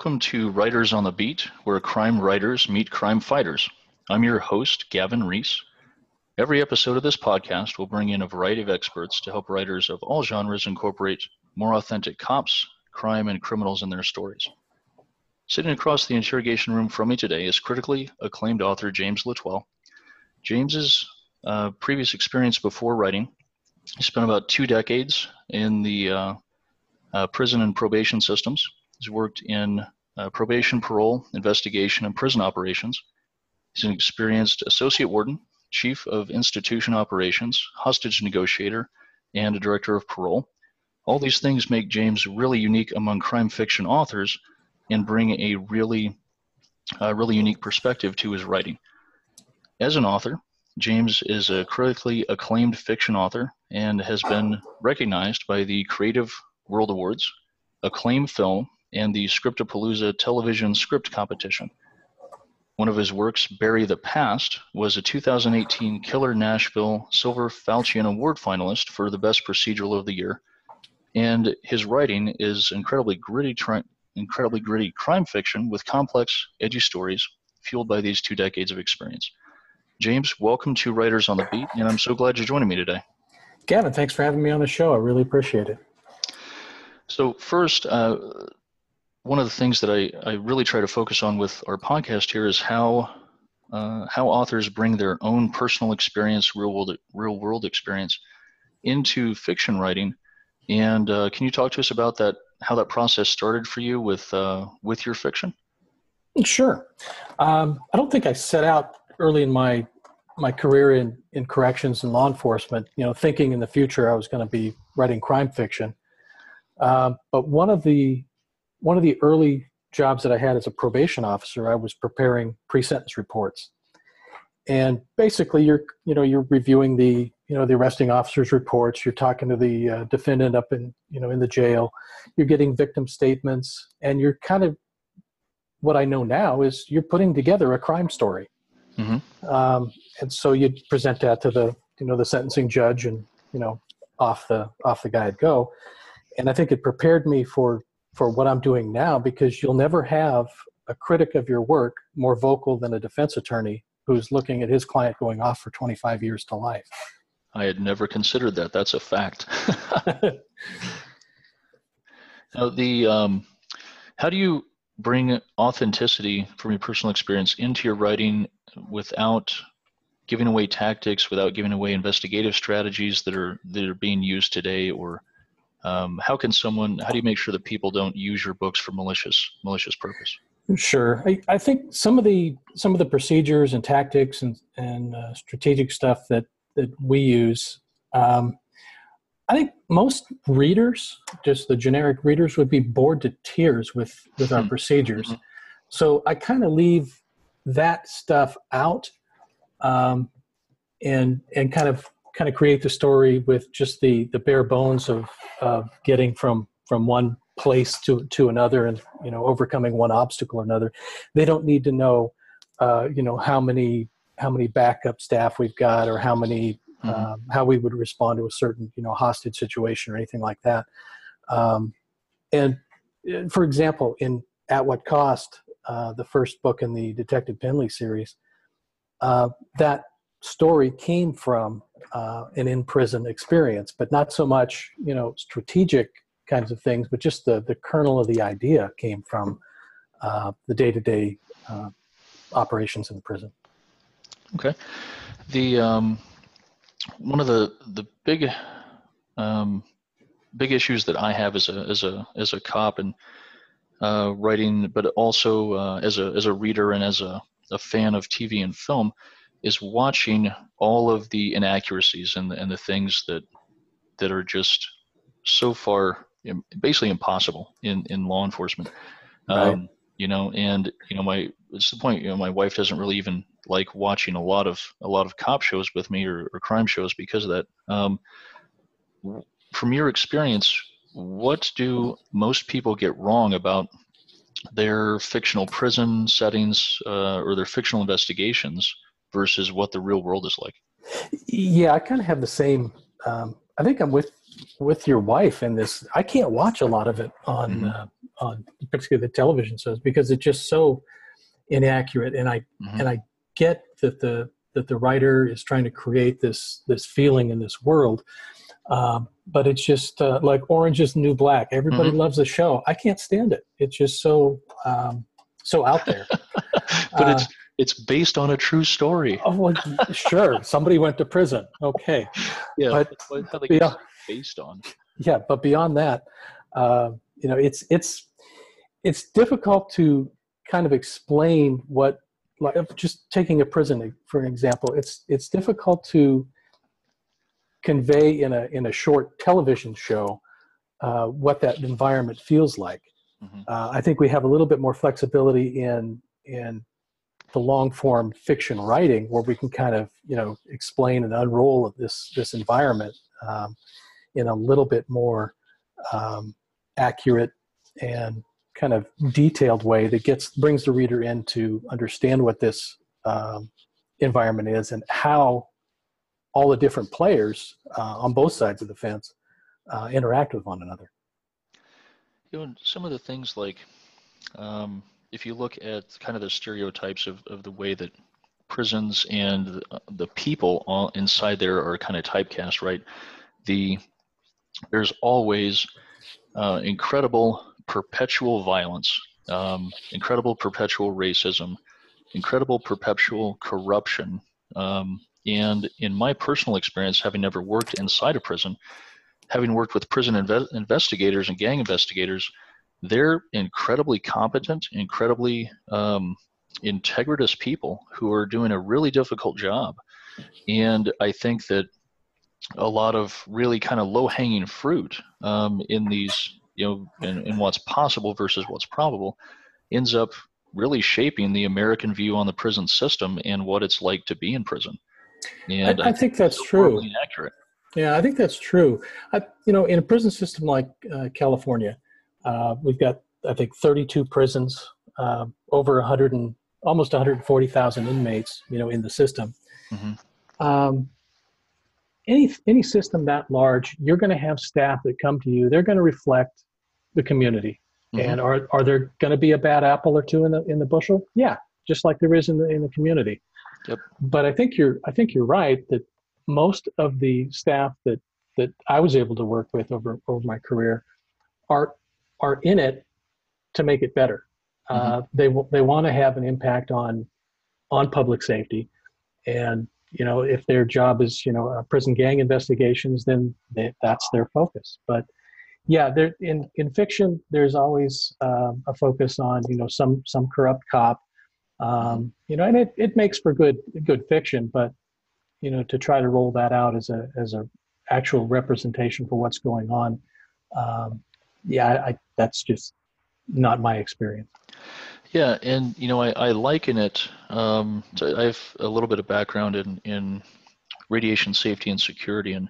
Welcome to Writers on the Beat, where crime writers meet crime fighters. I'm your host, Gavin Reese. Every episode of this podcast will bring in a variety of experts to help writers of all genres incorporate more authentic cops, crime, and criminals in their stories. Sitting across the interrogation room from me today is critically acclaimed author James L'Etoile. James's uh, previous experience before writing, he spent about two decades in the uh, uh, prison and probation systems. He's worked in uh, probation, parole, investigation, and prison operations. He's an experienced associate warden, chief of institution operations, hostage negotiator, and a director of parole. All these things make James really unique among crime fiction authors and bring a really, uh, really unique perspective to his writing. As an author, James is a critically acclaimed fiction author and has been recognized by the Creative World Awards, Acclaim Film, and the Scriptapalooza Television Script Competition. One of his works, Bury the Past, was a 2018 Killer Nashville Silver Falchion Award finalist for the Best Procedural of the Year. And his writing is incredibly gritty, tri- incredibly gritty crime fiction with complex, edgy stories fueled by these two decades of experience. James, welcome to Writers on the Beat, and I'm so glad you're joining me today. Gavin, thanks for having me on the show. I really appreciate it. So, first, uh, one of the things that I, I really try to focus on with our podcast here is how uh, how authors bring their own personal experience, real world real world experience, into fiction writing. And uh, can you talk to us about that? How that process started for you with uh, with your fiction? Sure. Um, I don't think I set out early in my my career in in corrections and law enforcement. You know, thinking in the future I was going to be writing crime fiction. Uh, but one of the one of the early jobs that I had as a probation officer, I was preparing pre-sentence reports. And basically, you're you know you're reviewing the you know the arresting officer's reports. You're talking to the uh, defendant up in you know in the jail. You're getting victim statements, and you're kind of what I know now is you're putting together a crime story. Mm-hmm. Um, and so you present that to the you know the sentencing judge, and you know off the off the guide go. And I think it prepared me for for what I'm doing now because you'll never have a critic of your work more vocal than a defense attorney who's looking at his client going off for 25 years to life. I had never considered that. That's a fact. now, the um, how do you bring authenticity from your personal experience into your writing without giving away tactics, without giving away investigative strategies that are that are being used today, or um, how can someone how do you make sure that people don't use your books for malicious malicious purpose sure i, I think some of the some of the procedures and tactics and, and uh, strategic stuff that that we use um, i think most readers just the generic readers would be bored to tears with with our hmm. procedures mm-hmm. so i kind of leave that stuff out um, and and kind of kind of create the story with just the the bare bones of of getting from from one place to to another and you know overcoming one obstacle or another they don't need to know uh, you know how many how many backup staff we've got or how many mm-hmm. um, how we would respond to a certain you know hostage situation or anything like that um, and uh, for example in at what cost uh, the first book in the detective penley series uh, that story came from uh, an in prison experience, but not so much you know strategic kinds of things, but just the the kernel of the idea came from uh, the day to day operations in the prison. Okay, the um, one of the the big um, big issues that I have as a as a as a cop and uh, writing, but also uh, as a as a reader and as a, a fan of TV and film is watching all of the inaccuracies and the, and the things that that are just so far basically impossible in in law enforcement right. um, you know and you know my it's the point you know my wife doesn't really even like watching a lot of a lot of cop shows with me or, or crime shows because of that um, from your experience what do most people get wrong about their fictional prison settings uh, or their fictional investigations versus what the real world is like. Yeah, I kind of have the same. Um, I think I'm with with your wife in this. I can't watch a lot of it on mm-hmm. uh, on particularly the television shows because it's just so inaccurate. And I mm-hmm. and I get that the that the writer is trying to create this this feeling in this world. Um, but it's just uh, like Orange is the New Black. Everybody mm-hmm. loves the show. I can't stand it. It's just so um, so out there. but uh, it's it's based on a true story. Oh, well, sure. Somebody went to prison. Okay. Yeah. But, yeah, based on. Yeah, but beyond that, uh, you know, it's it's it's difficult to kind of explain what like just taking a prison for an example it's it's difficult to convey in a in a short television show uh, what that environment feels like mm-hmm. uh, i think we have a little bit more flexibility in in the long form fiction writing where we can kind of you know explain and unroll of this this environment um, in a little bit more um, accurate and kind of detailed way that gets brings the reader in to understand what this um, environment is and how all the different players uh, on both sides of the fence uh, interact with one another. You know, some of the things like um, if you look at kind of the stereotypes of, of the way that prisons and the, people all inside there are kind of typecast, right? The there's always uh, incredible perpetual violence, um, incredible perpetual racism, incredible perpetual corruption. Um, and in my personal experience, having never worked inside a prison, having worked with prison inve- investigators and gang investigators, they're incredibly competent, incredibly um, integritous people who are doing a really difficult job. And I think that a lot of really kind of low hanging fruit um, in these you know, in, in what's possible versus what's probable, ends up really shaping the American view on the prison system and what it's like to be in prison. And I, I, I think, that's true. Accurate. Yeah, I think that's true. I, you know, in a prison system like uh, California, uh, we've got I think 32 prisons, uh, over 100 and almost 140,000 inmates, you know, in the system. Mm-hmm. Um, any any system that large, you're going to have staff that come to you. They're going to reflect the community. Mm-hmm. And are are there going to be a bad apple or two in the in the bushel? Yeah, just like there is in the in the community. Yep. But I think you're I think you're right that most of the staff that that I was able to work with over over my career are are in it to make it better. Mm-hmm. Uh, they they want to have an impact on on public safety, and you know if their job is you know uh, prison gang investigations, then they, that's their focus. But yeah, there in in fiction, there's always uh, a focus on you know some some corrupt cop, um, you know, and it, it makes for good good fiction. But you know, to try to roll that out as a as a actual representation for what's going on, um, yeah, I, that's just not my experience. Yeah, and you know, I, I liken it. Um, I have a little bit of background in in radiation safety and security, and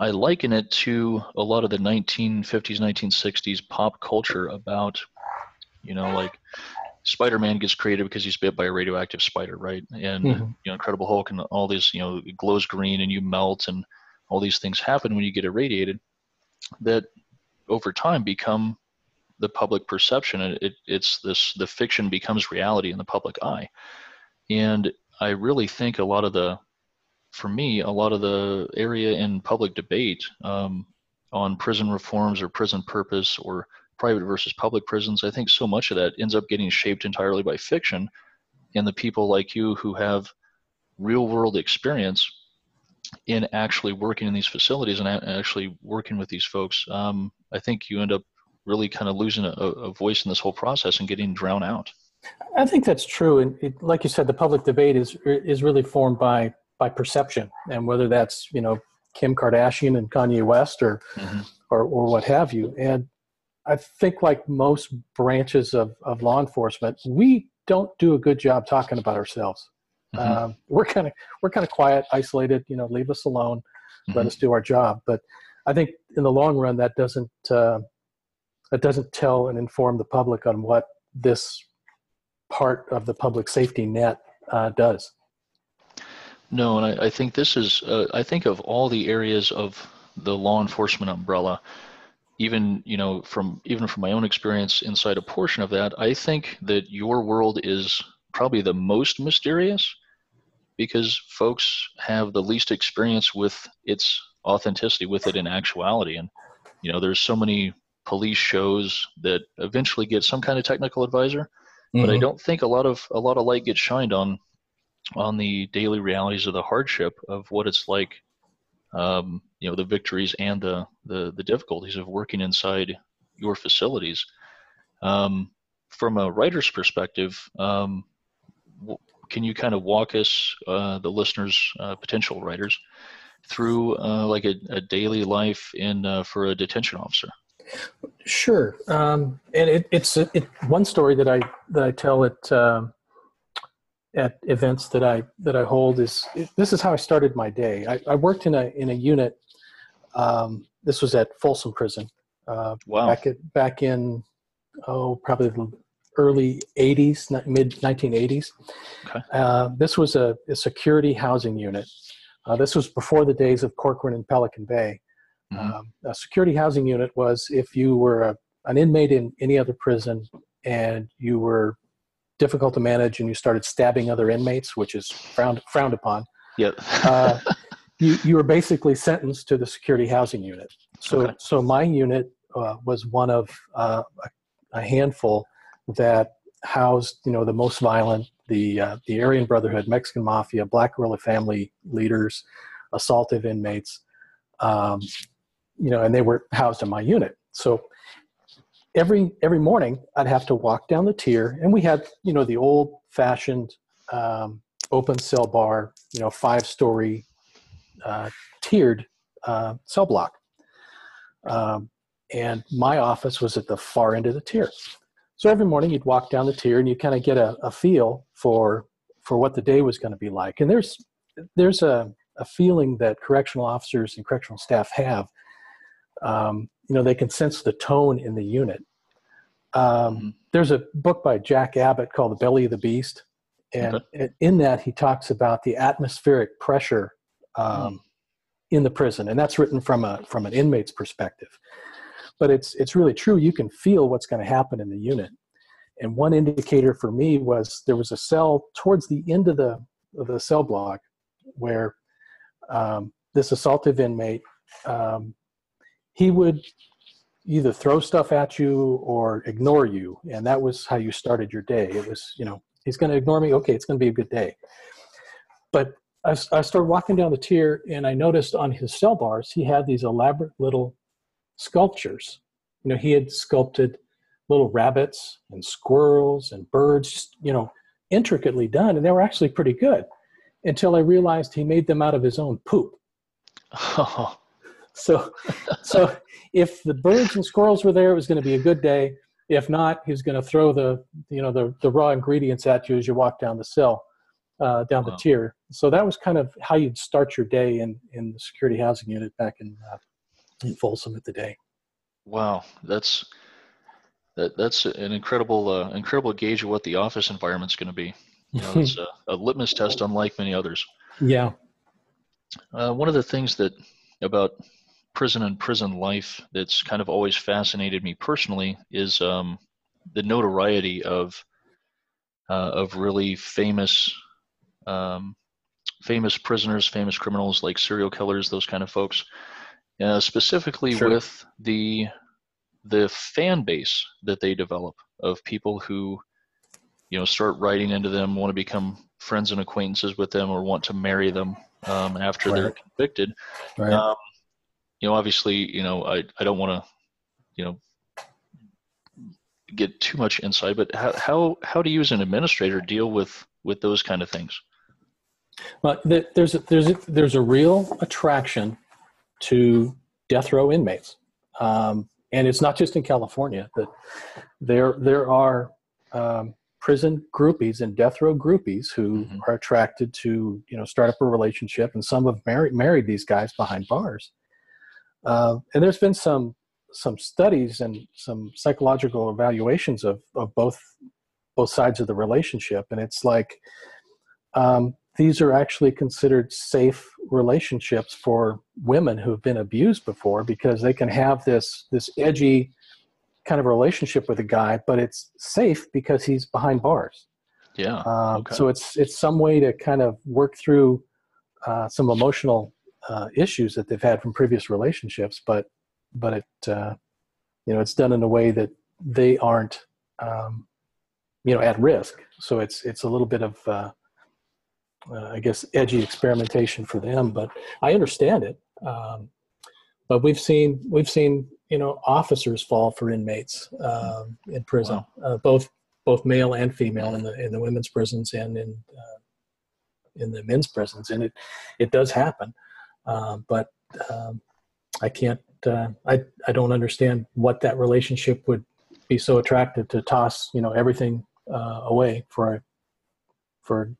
I liken it to a lot of the 1950s, 1960s pop culture about, you know, like Spider-Man gets created because he's bit by a radioactive spider, right? And mm-hmm. you know, Incredible Hulk and all these, you know, it glows green and you melt and all these things happen when you get irradiated that over time become the public perception and it, it's this the fiction becomes reality in the public eye and i really think a lot of the for me, a lot of the area in public debate um, on prison reforms or prison purpose or private versus public prisons, I think so much of that ends up getting shaped entirely by fiction. And the people like you who have real world experience in actually working in these facilities and actually working with these folks, um, I think you end up really kind of losing a, a, voice in this whole process and getting drowned out. I think that's true, and it, like you said, the public debate is is really formed by by perception, and whether that's you know Kim Kardashian and Kanye West or mm-hmm. or, or what have you. And I think like most branches of, of law enforcement, we don't do a good job talking about ourselves. Mm-hmm. Um, we're kind of we're kind of quiet, isolated. You know, leave us alone, mm-hmm. let us do our job. But I think in the long run, that doesn't uh, that doesn't tell and inform the public on what this part of the public safety net uh, does. No, and I, I think this is, uh, I think of all the areas of the law enforcement umbrella, even you know from even from my own experience inside a portion of that, I think that your world is probably the most mysterious because folks have the least experience with its authenticity with it in actuality and you know there's so many police shows that eventually get some kind of technical advisor mm-hmm. but i mm-hmm. don't think a lot of a lot of light gets shined on on the daily realities of the hardship of what it's like um, you know the victories and the, the the difficulties of working inside your facilities um, from a writer's perspective um, can you kind of walk us uh, the listeners uh, potential writers through uh, like a, a, daily life in uh, for a detention officer? Sure, um, and it, it's it, one story that I that I tell at um, at events that I that I hold is this is how I started my day. I, I worked in a in a unit. Um, this was at Folsom Prison. Uh, wow. Back at, back in oh probably the early 80s, mid 1980s. Okay. Uh, this was a, a security housing unit uh, this was before the days of Corcoran and Pelican Bay. Mm-hmm. Um, a security housing unit was if you were a, an inmate in any other prison and you were difficult to manage and you started stabbing other inmates, which is frowned frowned upon. Yep. uh, you you were basically sentenced to the security housing unit. So okay. so my unit uh, was one of uh, a, a handful that housed you know the most violent the uh, the Aryan Brotherhood, Mexican Mafia, Black Guerrilla family leaders, assaultive inmates, um, you know, and they were housed in my unit. So every every morning, I'd have to walk down the tier, and we had you know the old fashioned um, open cell bar, you know, five story uh, tiered uh, cell block. Um, and my office was at the far end of the tier. So every morning you'd walk down the tier and you kind of get a, a feel for for what the day was going to be like. And there's there's a, a feeling that correctional officers and correctional staff have. Um, you know, they can sense the tone in the unit. Um, mm-hmm. There's a book by Jack Abbott called The Belly of the Beast. And okay. in that, he talks about the atmospheric pressure um, mm. in the prison. And that's written from, a, from an inmate's perspective but it's it's really true. You can feel what's going to happen in the unit. And one indicator for me was there was a cell towards the end of the of the cell block where um, this assaultive inmate um, he would either throw stuff at you or ignore you. And that was how you started your day. It was you know he's going to ignore me. Okay it's going to be a good day. But I, I started walking down the tier and i noticed on his cell bars he had these elaborate little sculptures. You know, he had sculpted little rabbits and squirrels and birds, you know, intricately done, and they were actually pretty good until I realized he made them out of his own poop. Oh. So, so if the birds and squirrels were there, it was going to be a good day. If not, he was going to throw the, you know, the, the raw ingredients at you as you walk down the cell, uh, down wow. the tier. So that was kind of how you'd start your day in, in the security housing unit back in uh, in Folsom at the day. Wow, that's that that's an incredible uh, incredible gauge of what the office environment's going to be. You know, it's a, a, litmus test unlike many others. Yeah. Uh, one of the things that about prison and prison life that's kind of always fascinated me personally is um, the notoriety of uh, of really famous um, famous prisoners, famous criminals like serial killers, those kind of folks uh, specifically sure. with the the fan base that they develop of people who you know start writing into them want to become friends and acquaintances with them or want to marry them um, after right. they're convicted right. um, you know obviously you know i, I don't want to you know get too much insight but how, how how do you as an administrator deal with with those kind of things well there's a, there's a, there's a real attraction to death row inmates. Um, and it's not just in California that there there are um, prison groupies and death row groupies who mm-hmm. are attracted to you know start up a relationship, and some have married married these guys behind bars. Uh, and there's been some some studies and some psychological evaluations of of both both sides of the relationship, and it's like um, these are actually considered safe relationships for women who've been abused before because they can have this this edgy kind of relationship with a guy, but it's safe because he's behind bars. Yeah. Um, okay. So it's it's some way to kind of work through uh, some emotional uh, issues that they've had from previous relationships, but but it uh, you know it's done in a way that they aren't um, you know at risk. So it's it's a little bit of uh, I guess edgy experimentation for them, but I understand it. Um, but we've seen we've seen you know officers fall for inmates um, in prison, Wow. uh, both both male and female in the in the women's prisons and in uh, in the men's prisons, and it it does happen. Um, but um, I can't uh, I I don't understand what that relationship would be so attractive to toss you know everything uh, away for for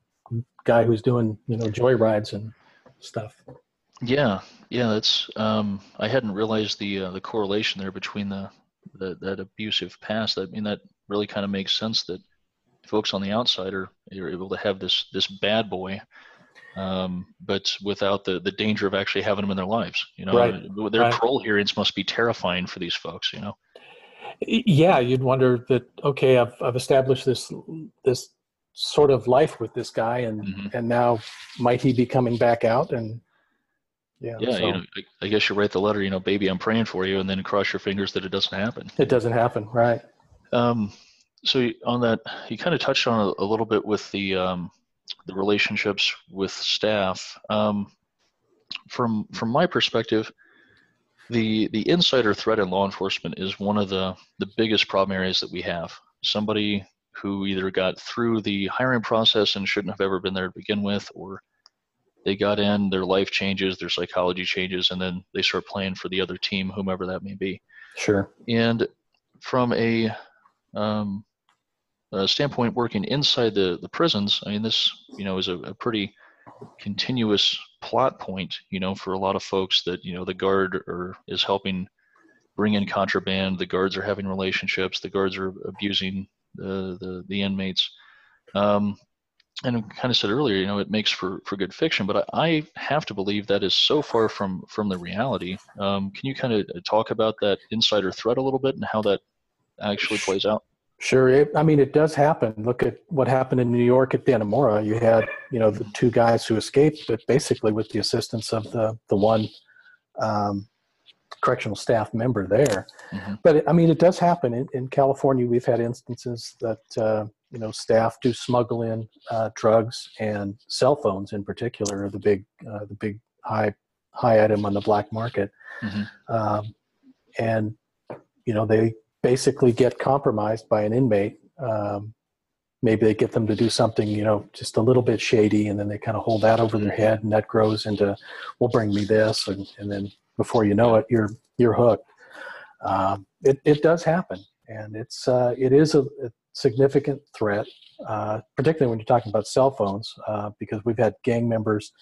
guy who's doing you know joy rides and stuff. Yeah, yeah, that's. Um, I hadn't realized the uh, the correlation there between the, the that abusive past. I mean, that really kind of makes sense that folks on the outside are, are able to have this this bad boy, um, but without the the danger of actually having them in their lives. You know, Right, their right. parole hearings must be terrifying for these folks. You know. Yeah, you'd wonder that. Okay, I've I've established this this sort of life with this guy, and Mhm. and now might he be coming back out? And yeah, Yeah, so you know, I, I guess you write the letter, you know, baby, I'm praying for you, and then cross your fingers that it doesn't happen. it doesn't happen, right? Um, so on that, you kind of touched on it a little bit with the um, the relationships with staff. Um, from from my perspective, the the insider threat in law enforcement is one of the the biggest problem areas that we have. Somebody who either got through the hiring process and shouldn't have ever been there to begin with, or they got in, their life changes, their psychology changes, and then they start playing for the other team, whomever that may be. Sure. And from a, um, a standpoint working inside the, the prisons, I mean, this, you know, is a, a pretty continuous plot point, you know, for a lot of folks that, you know, the guard or is helping bring in contraband, the guards are having relationships, the guards are abusing the, the, the inmates. Um, and I kind of said earlier, you know, it makes for, for good fiction, but I, I have to believe that is so far from, from the reality. Um, can you kind of talk about that insider threat a little bit and how that actually plays out? Sure. It, I mean, it does happen. Look at what happened in New York at Dannemora. You had, you know, the two guys who escaped, but basically with the assistance of the the one um, correctional staff member there. Mhm. But it, I mean, it does happen in, in California. We've had instances that uh, you know staff do smuggle in uh, drugs and cell phones, in particular, are the big uh, the big high high item on the black market. Mhm. Um, and you know they basically get compromised by an inmate. Um, maybe they get them to do something, you know, just a little bit shady, and then they kind of hold that over their head, and that grows into, "Well, bring me this," and, and then before you know it, you're you're hooked. Um, it it does happen, and it's uh, it is a, a significant threat, uh, particularly when you're talking about cell phones, uh, because we've had gang members.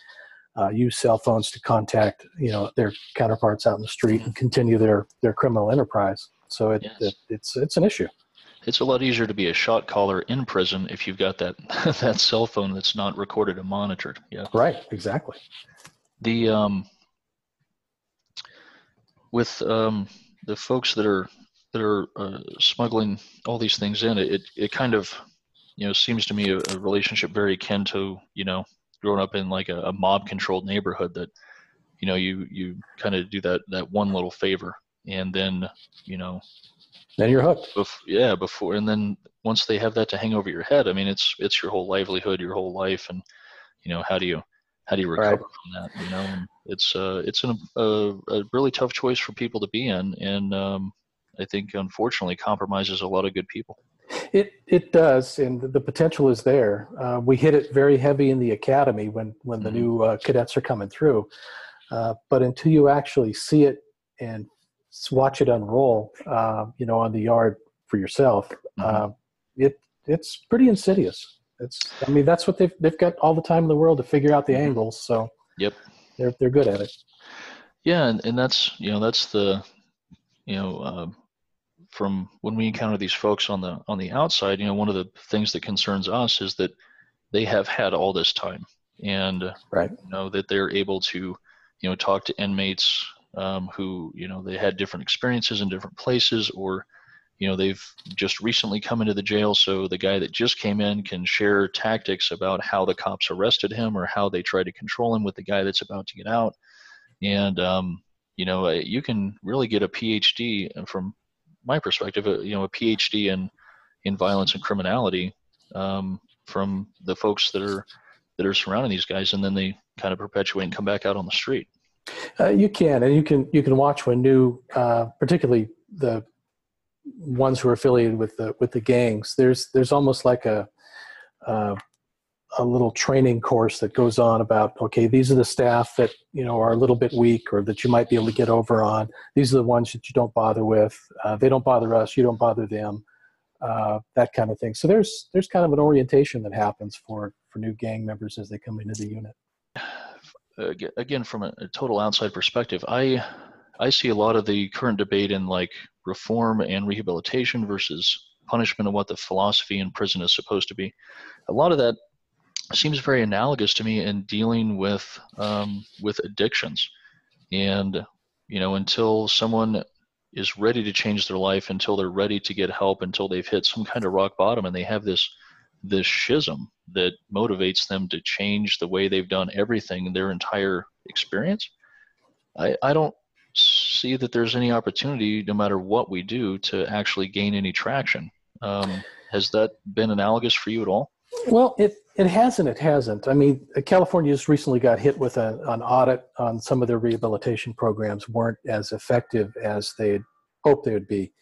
Uh, use cell phones to contact, you know, their counterparts out in the street and continue their their criminal enterprise. So it, Yes. it it's it's an issue. It's a lot easier to be a shot caller in prison if you've got that that cell phone that's not recorded and monitored. Yeah. Right. Exactly. The um, with um, the folks that are that are uh, smuggling all these things in, it it kind of you know seems to me a, a relationship very akin to you know growing up in like a, a mob controlled neighborhood that you know you you kind of do that that one little favor and then you know Then you're hooked. bef- yeah before and then once they have that to hang over your head i mean it's it's your whole livelihood your whole life and you know how do you how do you Right. recover from that you know and it's uh it's an, a, a really tough choice for people to be in and um i think unfortunately compromises a lot of good people It it does, and the, potential is there. Uh, we hit it very heavy in the academy when when the Mhm. new uh, cadets are coming through. Uh, but until you actually see it and watch it unroll, uh, you know, on the yard for yourself, Mhm. uh, it it's pretty insidious. It's I mean that's what they've they've got all the time in the world to figure out the Mhm. angles. So Yep. they're they're good at it. yeah and, and that's you know that's the you know uh, from when we encounter these folks on the on the outside you know one of the things that concerns us is that they have had all this time and right. you know that they're able to you know talk to inmates um, who you know they had different experiences in different places or you know they've just recently come into the jail so the guy that just came in can share tactics about how the cops arrested him or how they tried to control him with the guy that's about to get out. And um, you know you can really get a phd from my perspective uh, you know a phd in in violence and criminality um, from the folks that are that are surrounding these guys and then they kind of perpetuate and come back out on the street. Uh, you can, and you can you can watch when new, uh, particularly the ones who are affiliated with the with the gangs. There's there's almost like a uh, a little training course that goes on about okay, these are the staff that you know are a little bit weak or that you might be able to get over on. These are the ones that you don't bother with. Uh, they don't bother us. You don't bother them. Uh, that kind of thing. So there's there's kind of an orientation that happens for for new gang members as they come into the unit again from a, a, total outside perspective i i see a lot of the current debate in like reform and rehabilitation versus punishment and what the philosophy in prison is supposed to be. A lot of that seems very analogous to me in dealing with um, with addictions. And you know until someone is ready to change their life until they're ready to get help until they've hit some kind of rock bottom and they have this this schism that motivates them to change the way they've done everything their entire experience i i don't see that there's any opportunity no matter what we do to actually gain any traction. Um, has that been analogous for you at all? Well it it hasn't it hasn't. I mean california just recently got hit with a, an audit on some of their rehabilitation programs weren't as effective as they had hoped they would be.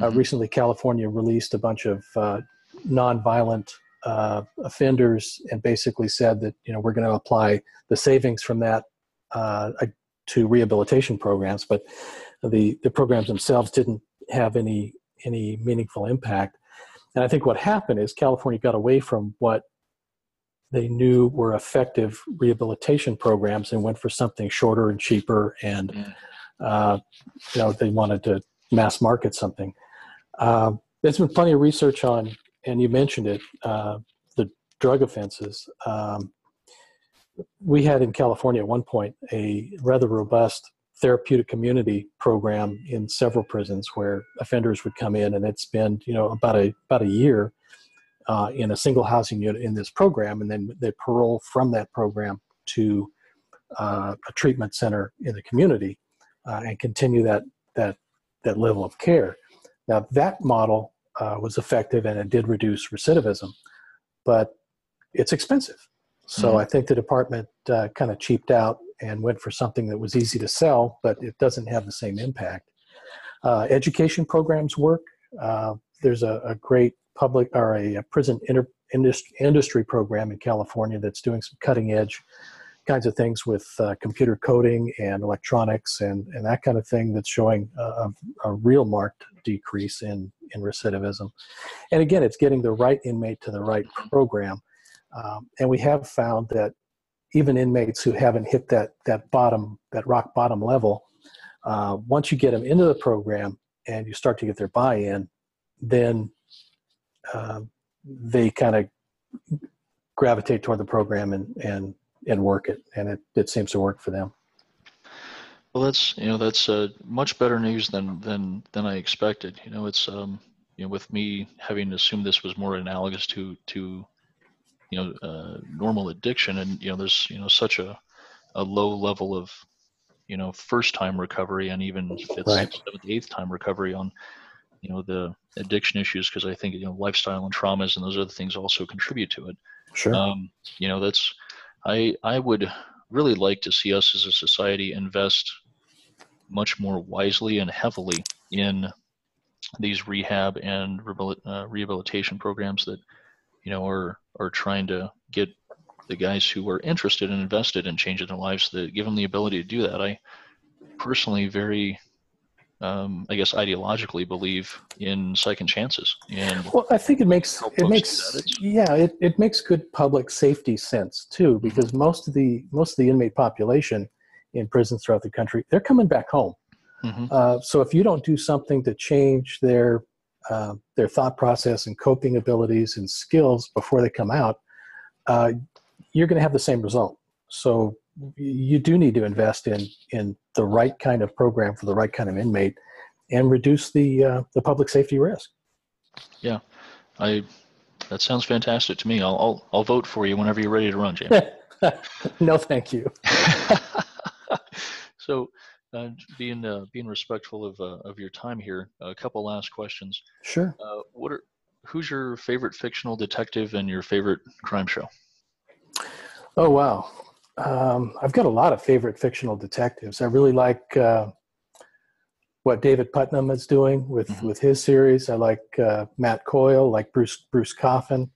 Uh, mm-hmm. recently california released a bunch of uh, nonviolent uh, offenders and basically said that you know we're going to apply the savings from that uh, to rehabilitation programs, but the the programs themselves didn't have any any meaningful impact. And I think what happened is California got away from what they knew were effective rehabilitation programs and went for something shorter and cheaper, and mm. uh, you know they wanted to mass market something. Uh, there's been plenty of research on and you mentioned it, uh, the drug offenses. Um, we had in California at one point a rather robust therapeutic community program in several prisons where offenders would come in and they'd spend you know about a about a year uh, in a single housing unit in this program and then they parole from that program to uh, a treatment center in the community uh, and continue that that that level of care now that model uh, was effective and it did reduce recidivism, but it's expensive. So mm-hmm. I think the department uh, kind of cheaped out and went for something that was easy to sell, but it doesn't have the same impact. Uh, education programs work. Uh, there's a, a, great public or a, a prison inter, industry, industry program in California that's doing some cutting edge kinds of things with uh, computer coding and electronics and, and that kind of thing that's showing a, a, real marked decrease in, in recidivism. And again, it's getting the right inmate to the right program. Um, and we have found that even inmates who haven't hit that, that bottom, that rock bottom level, uh, once you get them into the program and you start to get their buy-in, then uh, they kind of gravitate toward the program and, and and work it, and it, it seems to work for them. Well, that's you know that's uh, much better news than than than I expected. You know, it's um you know with me having assumed this was more analogous to to you know uh, normal addiction, and you know there's you know such a a low level of you know first time recovery and even fifth, right. seventh, eighth time recovery on you know the addiction issues because I think you know lifestyle and traumas and those other things also contribute to it. Sure. Um, you know that's I I would really like to see us as a society invest much more wisely and heavily in these rehab and uh, rehabilitation programs that you know are are trying to get the guys who are interested and invested in changing their lives that give them the ability to do that. I personally very um, I guess ideologically believe in second chances. And well, I think it makes it makes yeah it, it makes good public safety sense too because mm-hmm. most of the most of the inmate population in prisons throughout the country they're coming back home. Mm-hmm. Uh, so if you don't do something to change their uh, their thought process and coping abilities and skills before they come out, uh, you're going to have the same result. So you do need to invest in in the right kind of program for the right kind of inmate, and reduce the uh, the public safety risk. Yeah, I. That sounds fantastic to me. I'll I'll, I'll vote for you whenever you're ready to run, James. no, thank you. so, uh, being uh, being respectful of uh, of your time here, a couple last questions. Sure. Uh, what are who's your favorite fictional detective and your favorite crime show? Oh wow, um, I've got a lot of favorite fictional detectives. I really like uh, what David Putnam is doing with mm-hmm. with his series. I like uh, Matt Coyle, like Bruce Bruce Coffin,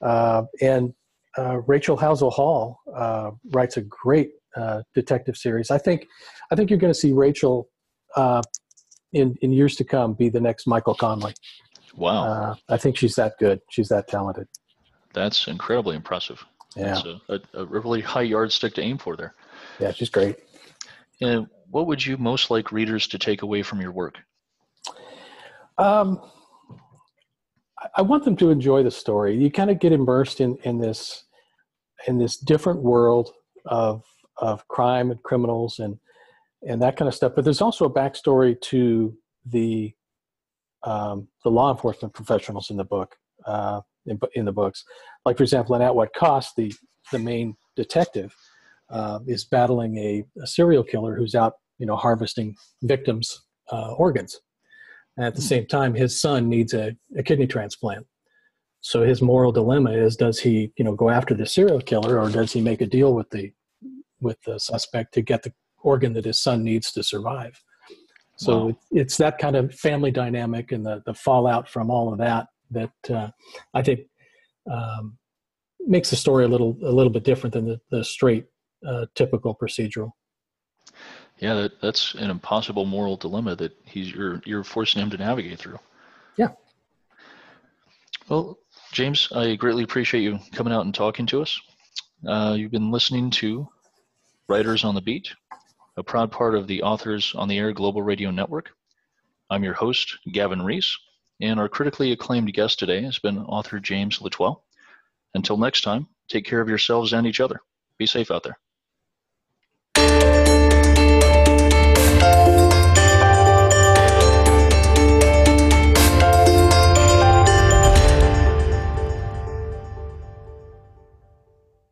uh, and uh, Rachel Howzell Hall uh, writes a great uh, detective series. I think I think you're going to see Rachel in in years to come be the next Michael Connelly. Wow, I think she's that good. She's that talented. That's incredibly impressive. Yeah. A, a, a, really high yardstick to aim for there. Yeah, she's great. And what would you most like readers to take away from your work? Um, I want them to enjoy the story. You kind of get immersed in, in this in this different world of of crime and criminals and and that kind of stuff. But there's also a backstory to the um, the law enforcement professionals in the book. Uh, in, in the books. Like for example, in At What Cost, the the main detective uh, is battling a, a, serial killer who's out, you know, harvesting victims' uh, organs. And at the same time, his son needs a, a kidney transplant. So his moral dilemma is: Does he, you know, go after the serial killer, or does he make a deal with the with the suspect to get the organ that his son needs to survive? So wow. it's that kind of family dynamic and the, the fallout from all of that that uh, I think um, makes the story a little a little bit different than the, the straight uh, typical procedural. Yeah, that, that's an impossible moral dilemma that he's you're you're forcing him to navigate through. Yeah. Well, James, I greatly appreciate you coming out and talking to us. Uh, you've been listening to Writers on the Beat, a proud part of the Authors on the Air Global Radio Network. I'm your host, Gavin Reese. And our critically acclaimed guest today has been author James L'Etoile. Until next time, take care of yourselves and each other. Be safe out there.